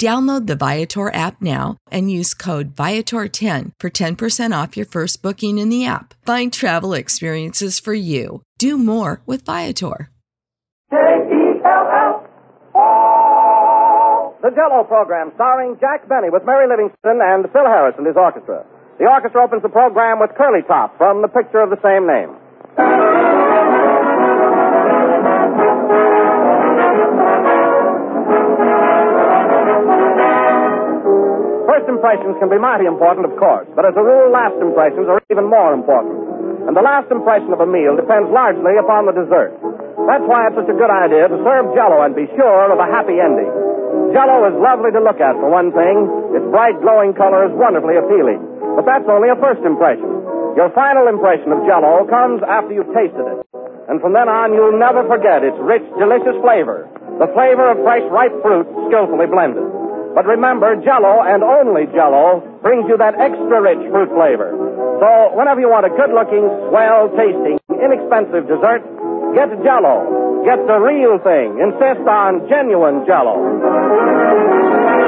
Download the Viator app now and use code Viator10 for 10% off your first booking in the app. Find travel experiences for you. Do more with Viator. The Jello program starring Jack Benny with Mary Livingstone and Phil Harris and his orchestra. The orchestra opens the program with Curly Top from the picture of the same name. First impressions can be mighty important, of course, but as a rule, last impressions are even more important. And the last impression of a meal depends largely upon the dessert. That's why it's such a good idea to serve Jello and be sure of a happy ending. Jello is lovely to look at, for one thing. Its bright, glowing color is wonderfully appealing. But that's only a first impression. Your final impression of Jello comes after you've tasted it. And from then on, you'll never forget its rich, delicious flavor. The flavor of fresh, ripe fruit skillfully blended. But remember, Jello and only Jello brings you that extra rich fruit flavor. So whenever you want a good-looking, swell-tasting, inexpensive dessert, get Jello. Get the real thing. Insist on genuine Jello.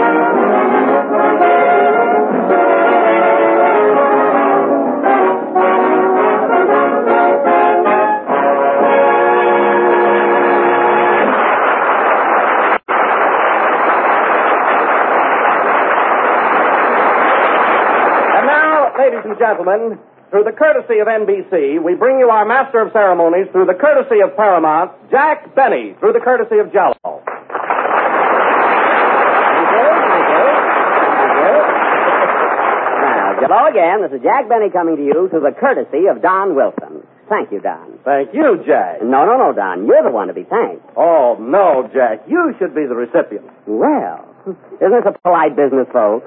And gentlemen, through the courtesy of NBC, we bring you our master of ceremonies through the courtesy of Paramount, Jack Benny, through the courtesy of Jello. Thank you, thank you, thank you. Now, hello again. This is Jack Benny coming to you through the courtesy of Don Wilson. Thank you, Don. Thank you, Jack. No, no, no, Don. You're the one to be thanked. Oh, no, Jack. You should be the recipient. Well, isn't this a polite business, folks?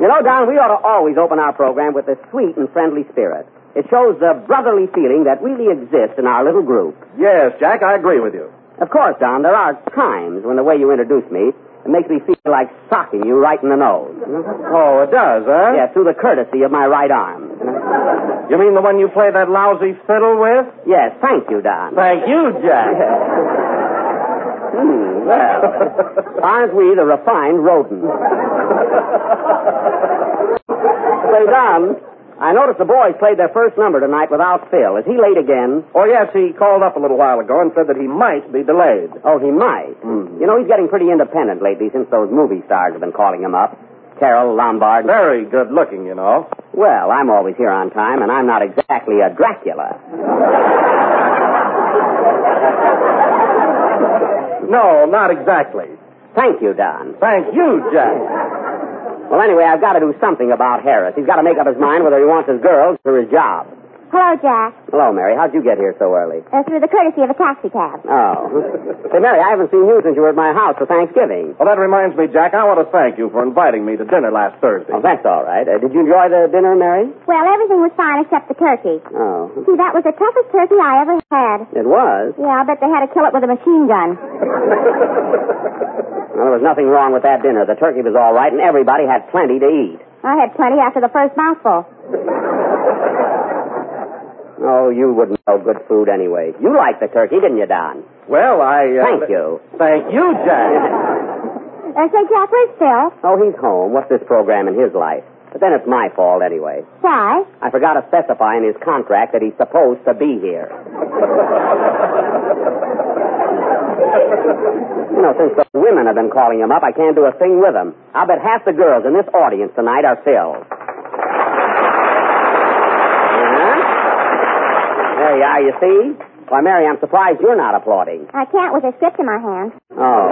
You know, Don, we ought to always open our program with a sweet and friendly spirit. It shows the brotherly feeling that really exists in our little group. Yes, Jack, I agree with you. Of course, Don, there are times when the way you introduce me it makes me feel like socking you right in the nose. Oh, it does, huh? Yeah, through the courtesy of my right arm. You mean the one you play that lousy fiddle with? Yes, thank you, Don. Thank you, Jack. Hmm, well, aren't we the refined rodent? Say, Don, I noticed the boys played their first number tonight without Phil. Is he late again? Oh, yes, he called up a little while ago and said that he might be delayed. Oh, he might. Hmm. You know, he's getting pretty independent lately since those movie stars have been calling him up. Carole, Lombard. Very good looking, you know. Well, I'm always here on time, and I'm not exactly a Dracula. No, not exactly. Thank you, Don. Thank you, Jack. Well, anyway, I've got to do something about Harris. He's got to make up his mind whether he wants his girls or his job. Hello, Jack. Hello, Mary. How'd you get here so early? Uh, through the courtesy of a taxi cab. Oh. Say, Mary, I haven't seen you since you were at my house for Thanksgiving. Well, that reminds me, Jack, I want to thank you for inviting me to dinner last Thursday. Oh, that's all right. Uh, did you enjoy the dinner, Mary? Well, everything was fine except the turkey. Oh. See, that was the toughest turkey I ever had. It was? Yeah, I bet they had to kill it with a machine gun. Well, there was nothing wrong with that dinner. The turkey was all right, and everybody had plenty to eat. I had plenty after the first mouthful. Oh, you wouldn't know good food anyway. You liked the turkey, didn't you, Don? Well, I. Uh, Thank you. Thank you, Jack. Uh, say, Jack, where's Phil? Oh, he's home. What's this program in his life? But then it's my fault anyway. Why? I forgot to specify in his contract that he's supposed to be here. you know, since the women have been calling him up, I can't do a thing with him. I'll bet half the girls in this audience tonight are Phil's. There you are, you see? Why, Mary, I'm surprised you're not applauding. I can't with a script in my hand. Oh.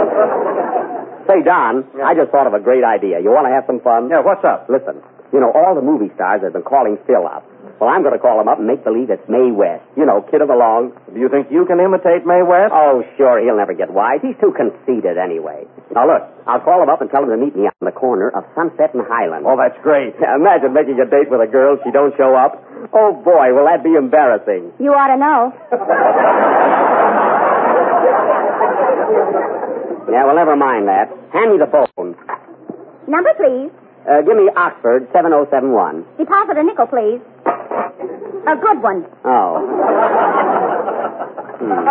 Say, Don, I just thought of a great idea. You want to have some fun? Yeah, what's up? Listen, you know, all the movie stars have been calling Phil up. Well, I'm going to call him up and make believe it's Mae West. You know, kid of the long. Do you think you can imitate Mae West? Oh, sure, he'll never get wise. He's too conceited anyway. Now, look, I'll call him up and tell him to meet me on the corner of Sunset and Highland. Oh, that's great. Imagine making a date with a girl, she don't show up. Oh, boy, will that be embarrassing. You ought to know. Yeah, well, never mind that. Hand me the phone. Number, please. Uh, give me Oxford 7071. Deposit a nickel, please. A good one. Oh. Hmm.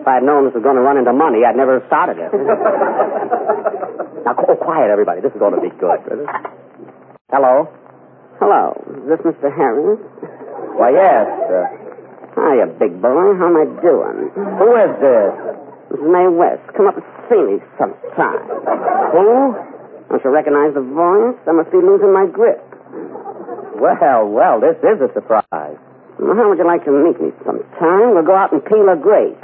If I'd known this was going to run into money, I'd never have started it. now, oh, quiet, everybody. This is going to be good. Hello? Hello. Is this Mr. Harris? Why, yes. Uh, Hiya, big boy. How am I doing? who is this? This is Mae West. Come up and see me sometime. Who? Don't you recognize the voice? I must be losing my grip. Well, well, this is a surprise. Well, how would you like to meet me sometime? We'll go out and peel a grape.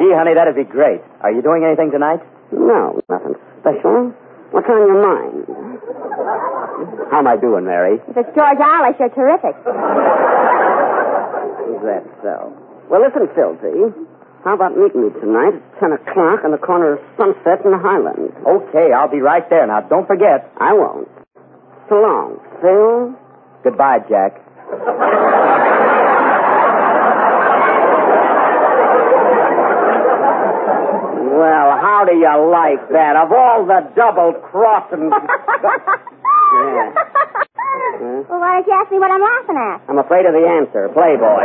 Gee, honey, that'd be great. Are you doing anything tonight? No, nothing special. What's on your mind? How am I doing, Mary? If it's George Alice, you're terrific. Is that so? Well, listen, Philzy. How about meeting me tonight at 10 o'clock on the corner of Sunset and Highland? Okay, I'll be right there. Now, don't forget. I won't. So long, Phil. Goodbye, Jack. Well, how do you like that? Of all the double crossing. yeah. Well, why don't you ask me what I'm laughing at? I'm afraid of the answer. Playboy.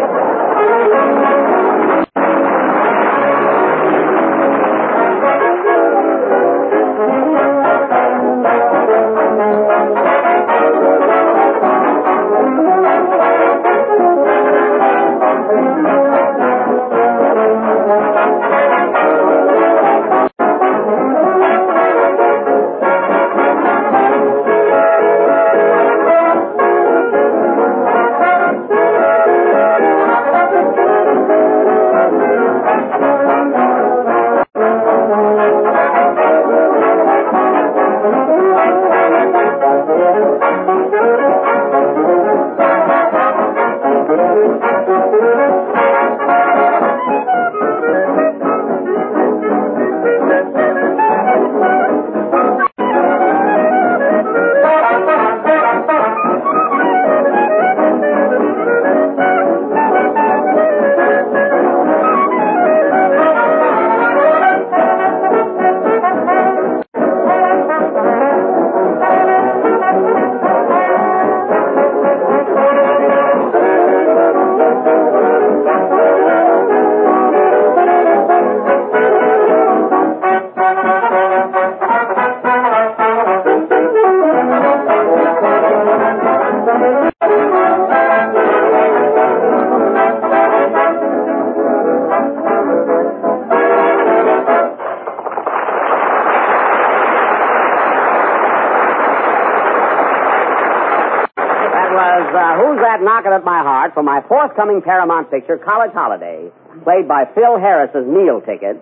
Was uh, Who's That Knocking at My Heart for my forthcoming Paramount picture, College Holiday, played by Phil Harris's meal ticket.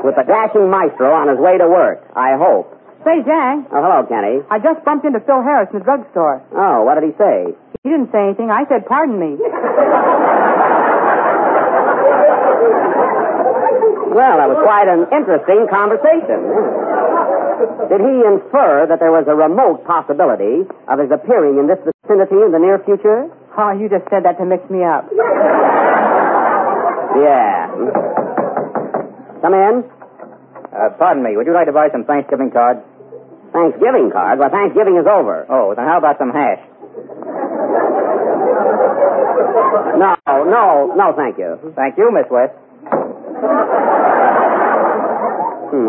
With the dashing maestro on his way to work, I hope. Say, Jack, Oh, hello, Kenny. I just bumped into Phil Harris in the drugstore. Oh, what did he say? He didn't say anything. I said, pardon me. Well, that was quite an interesting conversation. Did he infer that there was a remote possibility of his appearing in this vicinity in the near future? Oh, you just said that to mix me up. Yeah. Come in. Uh, pardon me. Would you like to buy some Thanksgiving cards? Thanksgiving cards? Well, Thanksgiving is over. Oh, then how about some hash? No, no, no, thank you. Thank you, Miss West.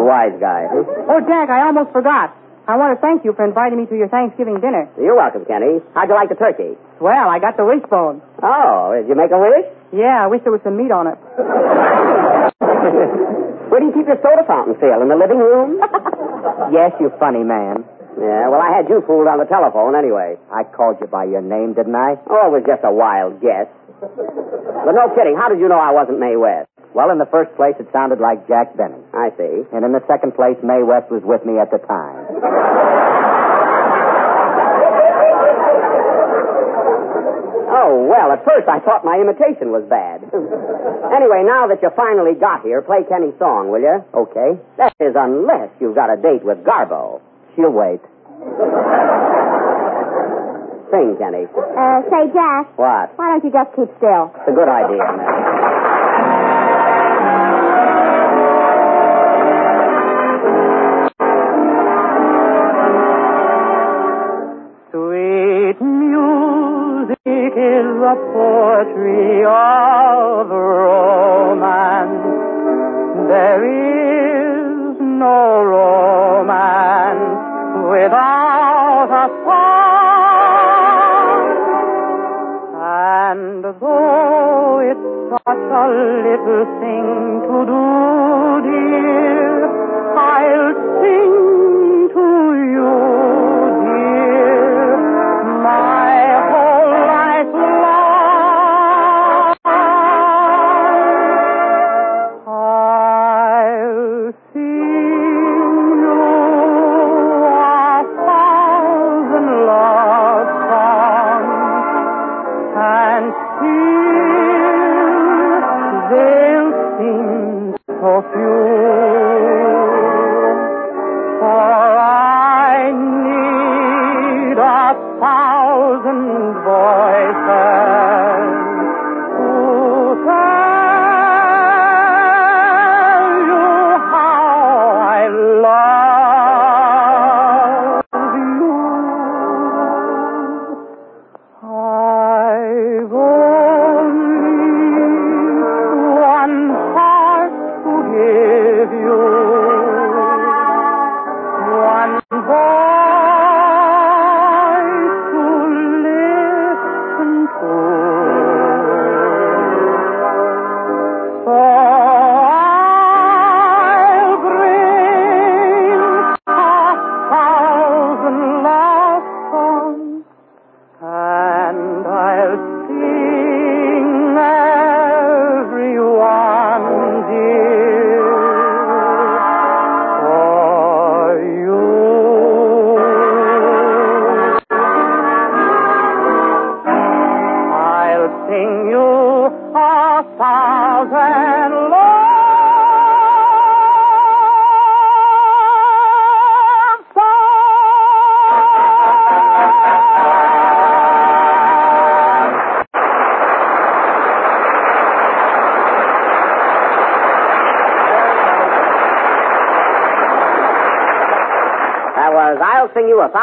Hmm, wise guy. huh? Oh, Jack, I almost forgot. I want to thank you for inviting me to your Thanksgiving dinner. You're welcome, Kenny. How'd you like the turkey? Well, I got the wishbone. Oh, did you make a wish? Yeah, I wish there was some meat on it. Where do you keep your soda fountain, Phil? In the living room? Yes, you funny man. yeah, well, I had you fooled on the telephone anyway. I called you by your name, didn't I? Oh, it was just a wild guess. But no kidding. How did you know I wasn't Mae West? Well, in the first place, it sounded like Jack Benny. I see. And in the second place, Mae West was with me at the time. Oh, well, at first I thought my imitation was bad. anyway, now that you finally got here, play Kenny's song, will you? Okay. That is, unless you've got a date with Garbo. She'll wait. Sing, Kenny. Uh, say, Jack, What? why don't you just keep still? It's a good idea, Mary. The poetry of romance. There is no romance without a song. And though it's such a little thing to do, dear, love songs and still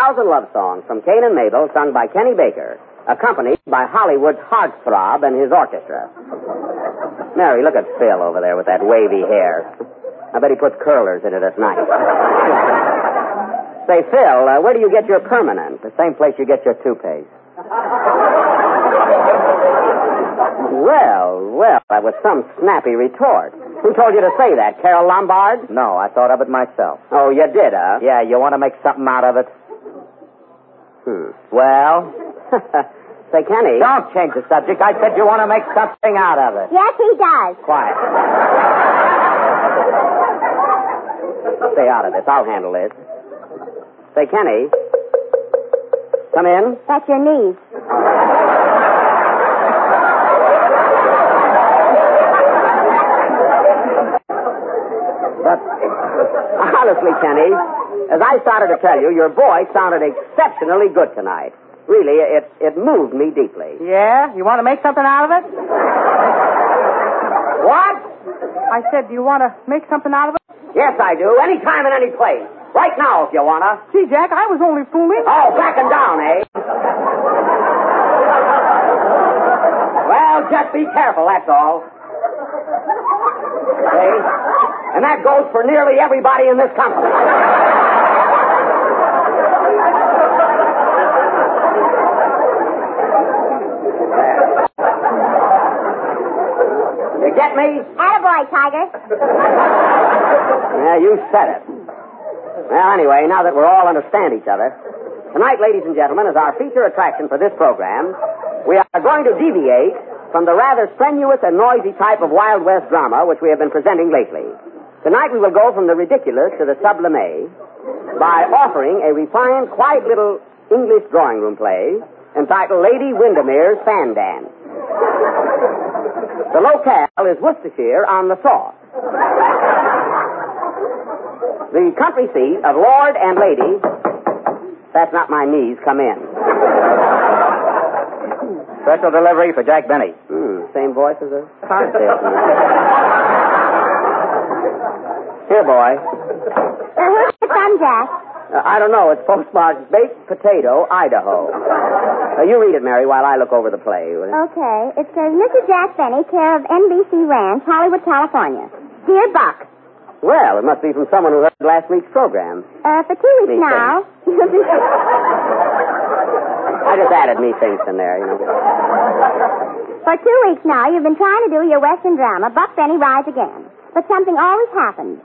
Thousand Love Songs from Cain and Mabel, sung by Kenny Baker, accompanied by Hollywood's heartthrob and his orchestra. Mary, look at Phil over there with that wavy hair. I bet he puts curlers in it at night. Say, Phil, uh, where do you get your permanent? The same place you get your toupees. Well, well, that was some snappy retort. Who told you to say that? Carole Lombard? No, I thought of it myself. Oh, you did, huh? Yeah, you want to make something out of it? Hmm. Well, Say, Kenny. don't change the subject. I said you want to make something out of it. Yes, he does. Quiet. Stay out of this. I'll handle this. Say, Kenny. Come in. That's your niece. But honestly, Kenny, as I started to tell you, your voice sounded exceptionally good tonight. Really, it it moved me deeply. Yeah? You want to make something out of it? What? I said, do you want to make something out of it? Yes, I do. Any time and any place. Right now, if you wanna. Gee, Jack, I was only fooling. Oh, backing down, eh? well, just be careful, that's all. Okay? And that goes for nearly everybody in this company. You get me? Attaboy, Tiger. Yeah, you said it. Well, anyway, now that we're all understand each other, tonight, ladies and gentlemen, is our feature attraction for this program. We are going to deviate from the rather strenuous and noisy type of Wild West drama which we have been presenting lately. Tonight we will go from the ridiculous to the sublime by offering a refined, quiet little English drawing room play entitled Lady Windermere's Fan Dance. The locale is Worcestershire on the Source. The country seat of Lord and Lady. That's not my knees. Come in. Special delivery for Jack Benny. Hmm, same voice as a car salesman. Here, boy. Uh, where's it from, Jack? Uh, I don't know. It's postmarked Baked Potato, Idaho. Uh, you read it, Mary, while I look over the play. Okay. It says, Mrs. Jack Benny, care of NBC Ranch, Hollywood, California. Dear Buck, Well, it must be from someone who heard last week's program. uh, for two weeks Me now. I just added me things in there, you know. For two weeks now, you've been trying to do your Western drama, Buck Benny Rides Again. But something always happens.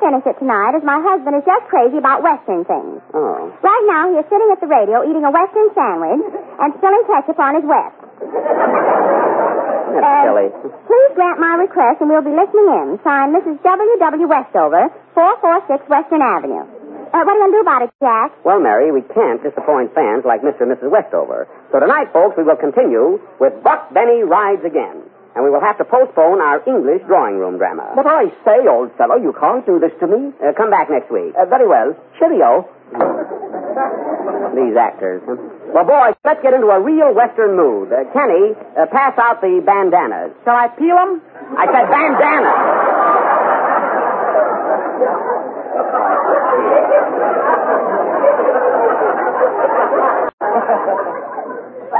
Finish it tonight, as my husband is just crazy about Western things. Oh. Right now, he is sitting at the radio eating a Western sandwich and spilling ketchup on his West. That's Uh, silly. Please grant my request, and we'll be listening in. Signed, Mrs. W. W. Westover, 446 Western Avenue. Uh, what are you going to do about it, Jack? Well, Mary, we can't disappoint fans like Mr. and Mrs. Westover. So tonight, folks, we will continue with Buck Benny Rides Again. And we will have to postpone our English drawing room drama. But I say, old fellow, you can't do this to me. Uh, come back next week. Uh, very well. Cheerio. These actors. Well, boys, let's get into a real Western mood. Uh, Kenny, uh, pass out the bandanas. Shall I peel them? I said bandanas.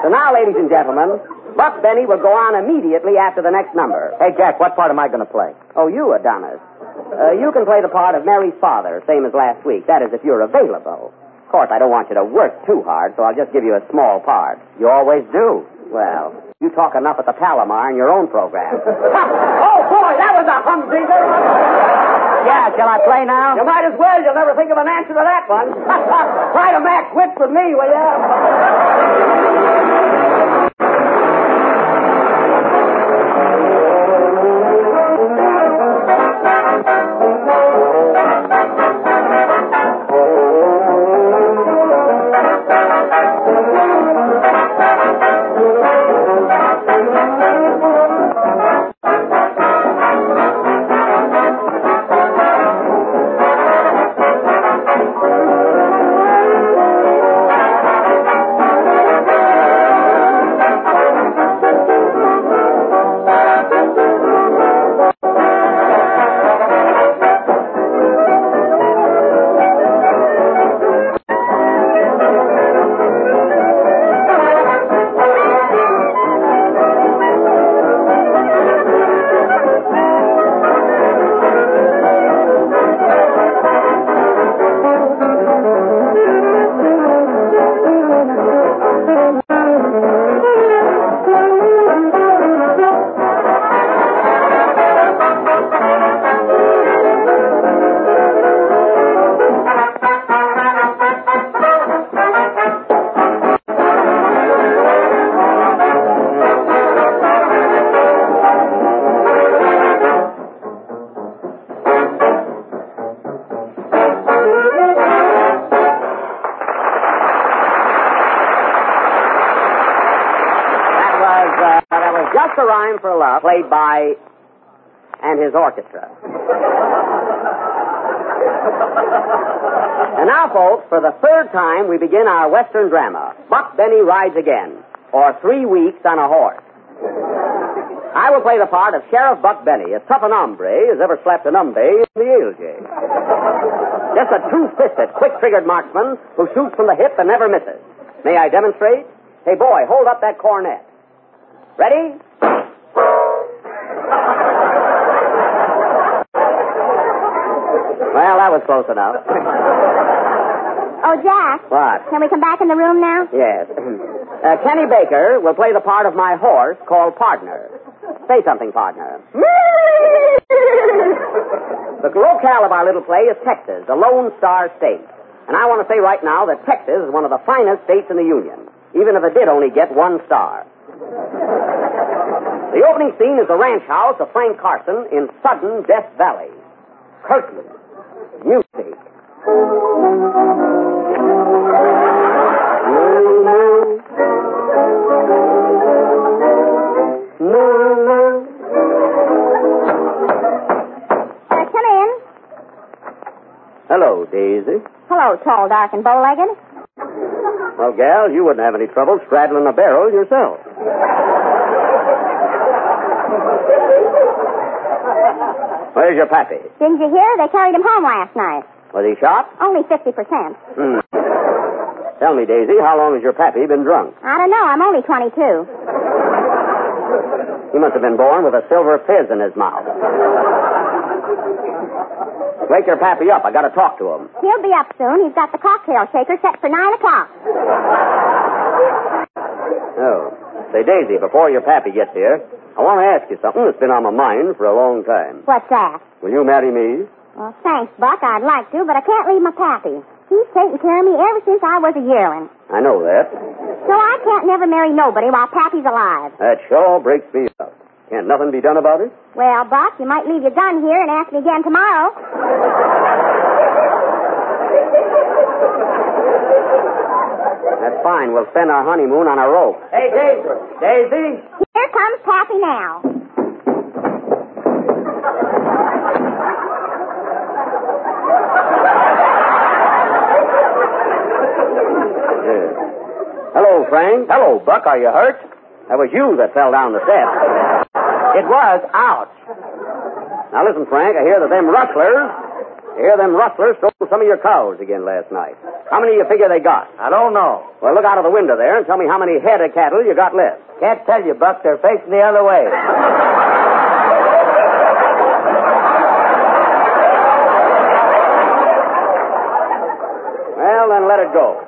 So now, ladies and gentlemen, Buck Benny will go on immediately after the next number. Hey, Jack, what part am I going to play? Oh, you, Adonis. Uh, you can play the part of Mary's father, same as last week. That is, if you're available. Of course, I don't want you to work too hard, so I'll just give you a small part. You always do. Well, you talk enough at the Palomar in your own program. oh, boy, that was a humdinger. Yeah, shall I play now? You might as well. You'll never think of an answer to that one. Try to match wits with me, will you? A for Love, played by and his orchestra. and now, folks, for the third time, we begin our Western drama, Buck Benny Rides Again, or Three Weeks on a Horse. I will play the part of Sheriff Buck Benny, as tough an hombre as ever slapped an umbe in the Ilge. Just a two-fisted, quick-triggered marksman who shoots from the hip and never misses. May I demonstrate? Hey, boy, hold up that cornet. Ready? Well, that was close enough. Oh, Jack. what? Can we come back in the room now? Yes. Uh, Kenny Baker will play the part of my horse called Partner. Say something, partner. the locale of our little play is Texas, the Lone Star State. And I want to say right now that Texas is one of the finest states in the Union, even if it did only get one star. the opening scene is the ranch house of Frank Carson in sudden Death Valley. Curtain. Music. Uh, come in. Hello, Daisy. Hello, tall, dark, and bow-legged. Well, gal, you wouldn't have any trouble straddling a barrel yourself. Where's your pappy? Didn't you hear? They carried him home last night. Was he shot? Only 50%. Hmm. Tell me, Daisy, how long has your pappy been drunk? I don't know. I'm only 22. He must have been born with a silver fizz in his mouth. Wake your pappy up. I got to talk to him. He'll be up soon. He's got the cocktail shaker set for 9 o'clock. Oh. Say, Daisy, before your pappy gets here, I want to ask you something that's been on my mind for a long time. What's that? Will you marry me? Well, thanks, Buck. I'd like to, but I can't leave my pappy. He's taken care of me ever since I was a yearling. I know that. So I can't never marry nobody while Pappy's alive. That sure breaks me up. Can't nothing be done about it? Well, Buck, you might leave your gun here and ask me again tomorrow. That's fine. We'll spend our honeymoon on a rope. Hey, Daisy. Daisy? Here comes Pappy now. Hello, Frank. Hello, Buck. Are you hurt? That was you that fell down the steps. It was. Ouch. Now listen, Frank. I hear that them rustlers, I hear them rustlers stole some of your cows again last night. How many do you figure they got? I don't know. Well, look out of the window there and tell me how many head of cattle you got left. Can't tell you, Buck. They're facing the other way. Well, then let it go.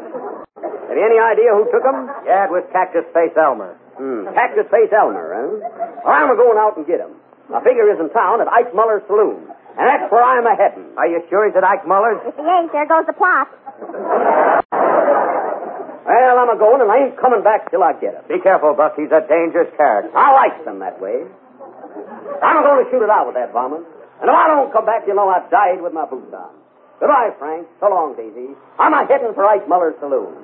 Have you any idea who took them? Yeah, it was Cactus Face Elmer. Hmm. Cactus Face Elmer, huh? Well, I'm going out and get him. I figure he's in town at Ike Muller's saloon. And that's where I'm a heading. Are you sure he's at Ike Muller's? If he ain't, there goes the plot. Well, I'm a going and I ain't coming back till I get him. Be careful, Buck. He's a dangerous character. I like them that way. I'm going to shoot it out with that varmint. And if I don't come back, you know I died with my boots on. Goodbye, Frank. So long, Daisy. I'm a heading for Ike Muller's saloon.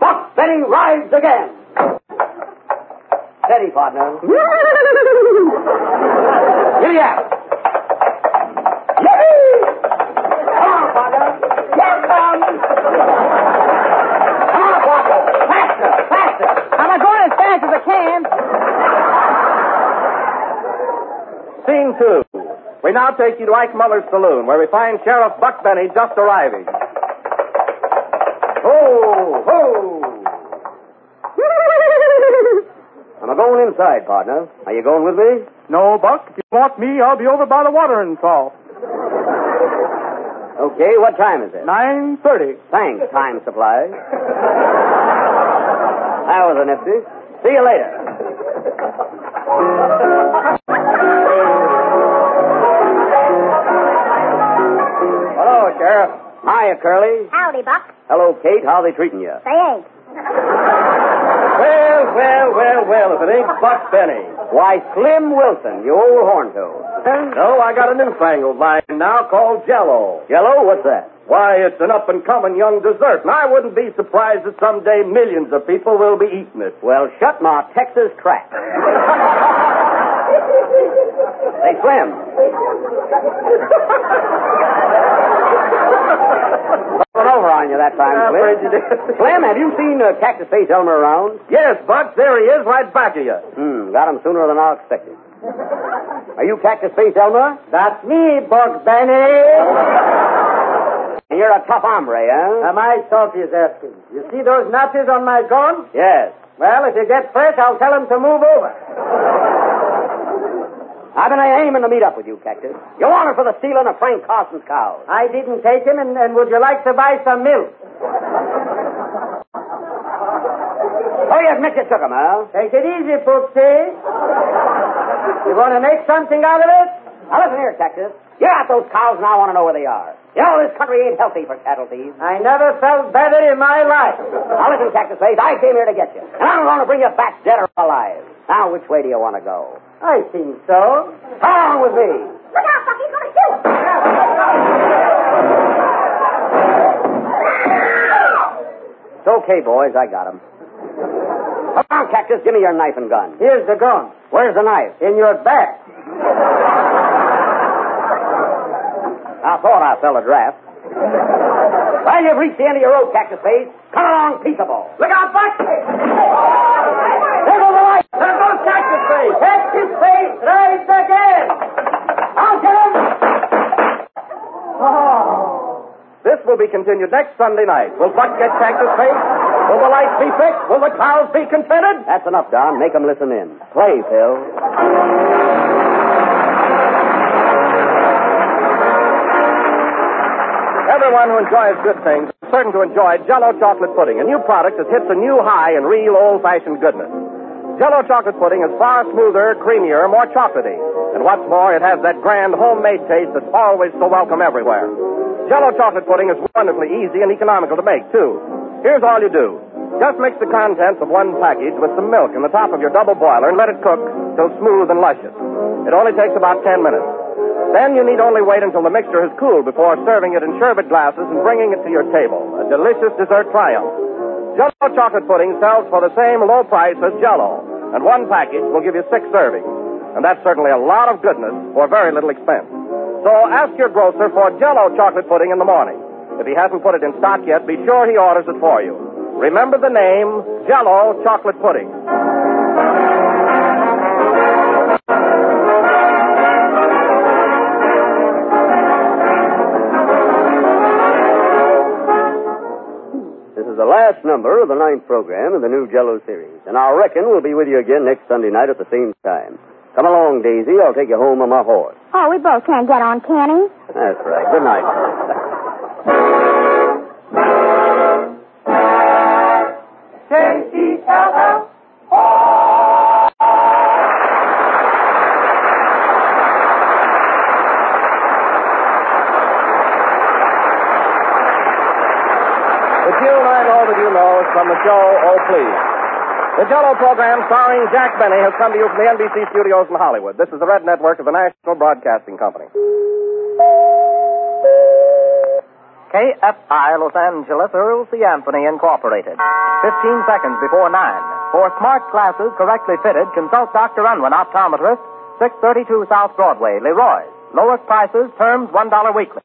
Buck Benny rides again. Steady, partner. Giddy up. Here it comes. Come on, partner. Faster, faster. I'm going as fast as I can. Scene two. We now take you to Ike Muller's saloon, where we find Sheriff Buck Benny just arriving. Ho, ho. I'm a going inside, partner. Are you going with me? No, Buck. If you want me, I'll be over by the watering trough. Okay, what time is it? Nine thirty. Thanks, time supply. that was a nifty. See you later. Hello, Sheriff. Hiya, Curly. Howdy, Buck. Hello, Kate. How they treating you? They ain't. Well, well, well, well, if it ain't Buck Benny. Why, Slim Wilson, you old horn No, I got a newfangled line now called Jello. Yellow, what's that? Why, it's an up and coming young dessert, and I wouldn't be surprised that someday millions of people will be eating it. Well, shut my Texas trap. hey, Slim. Throwing over on you that time, I'm Slim. afraid you did. Slim, have you seen uh, Cactus Face Elmer around? Yes, Buck, there he is, right back of you. Hmm, got him sooner than I expected. Are you Cactus Face Elmer? That's me, Buck Benny. You're a tough hombre, huh? Am I tough, he's asking. You see those notches on my gun? Yes. Well, if you get fresh, I'll tell him to move over. I've been aiming to meet up with you, Cactus. You're wanted for the stealing of Frank Carson's cows. I didn't take him, and, and would you like to buy some milk? Oh, you Mr. you took him, huh? Take it easy, Poopsie. You want to make something out of it? Now listen here, Texas. You got those cows, and I want to know where they are. You know this country ain't healthy for cattle thieves. I never felt better in my life. Now listen, Texas Face, I came here to get you, and I'm going to bring you back dead or alive. Now, which way do you want to go? I think so. Come on with me. Look out, Buck, he's going to shoot. It's okay, boys. I got him. Come on, Cactus. Give me your knife and gun. Here's the gun. Where's the knife? In your back. I thought I fell a draft. Well, you've reached the end of your road, Cactus Face. Come along, peaceable. Look out, Buck. There goes the light. There goes Cactus Face. Cactus Face, right again. I'll get him. Oh. This will be continued next Sunday night. Will Buck get Cactus Face? Will the lights be fixed? Will the cows be contented? That's enough, Don. Make them listen in. Play, Phil. Everyone who enjoys good things is certain to enjoy Jello chocolate pudding, a new product that hits a new high in real old-fashioned goodness. Jello chocolate pudding is far smoother, creamier, more chocolatey. And what's more, it has that grand homemade taste that's always so welcome everywhere. Jello chocolate pudding is wonderfully easy and economical to make, too. Here's all you do. Just mix the contents of one package with some milk in the top of your double boiler and let it cook till smooth and luscious. It only takes about 10 minutes. Then you need only wait until the mixture has cooled before serving it in sherbet glasses and bringing it to your table. A delicious dessert triumph. Jello chocolate pudding sells for the same low price as Jello, and one package will give you six servings. And that's certainly a lot of goodness for very little expense. So ask your grocer for Jello chocolate pudding in the morning. If he hasn't put it in stock yet, be sure he orders it for you. Remember the name Jello chocolate pudding. This is the last number of the ninth program of the new Jello series, and I reckon we'll be with you again next Sunday night at the same time. Come along, Daisy. I'll take you home on my horse. Oh, we both can't get on, can we? That's right. Good night. From the show Oh Please. The Jello program starring Jack Benny has come to you from the NBC studios in Hollywood. This is the Red Network of the National Broadcasting Company. KFI Los Angeles Earl C. Anthony Incorporated. 15 seconds before 9. For smart glasses correctly fitted, consult Dr. Unwin, optometrist, 632 South Broadway, Leroy. Lowest prices, terms $1 weekly.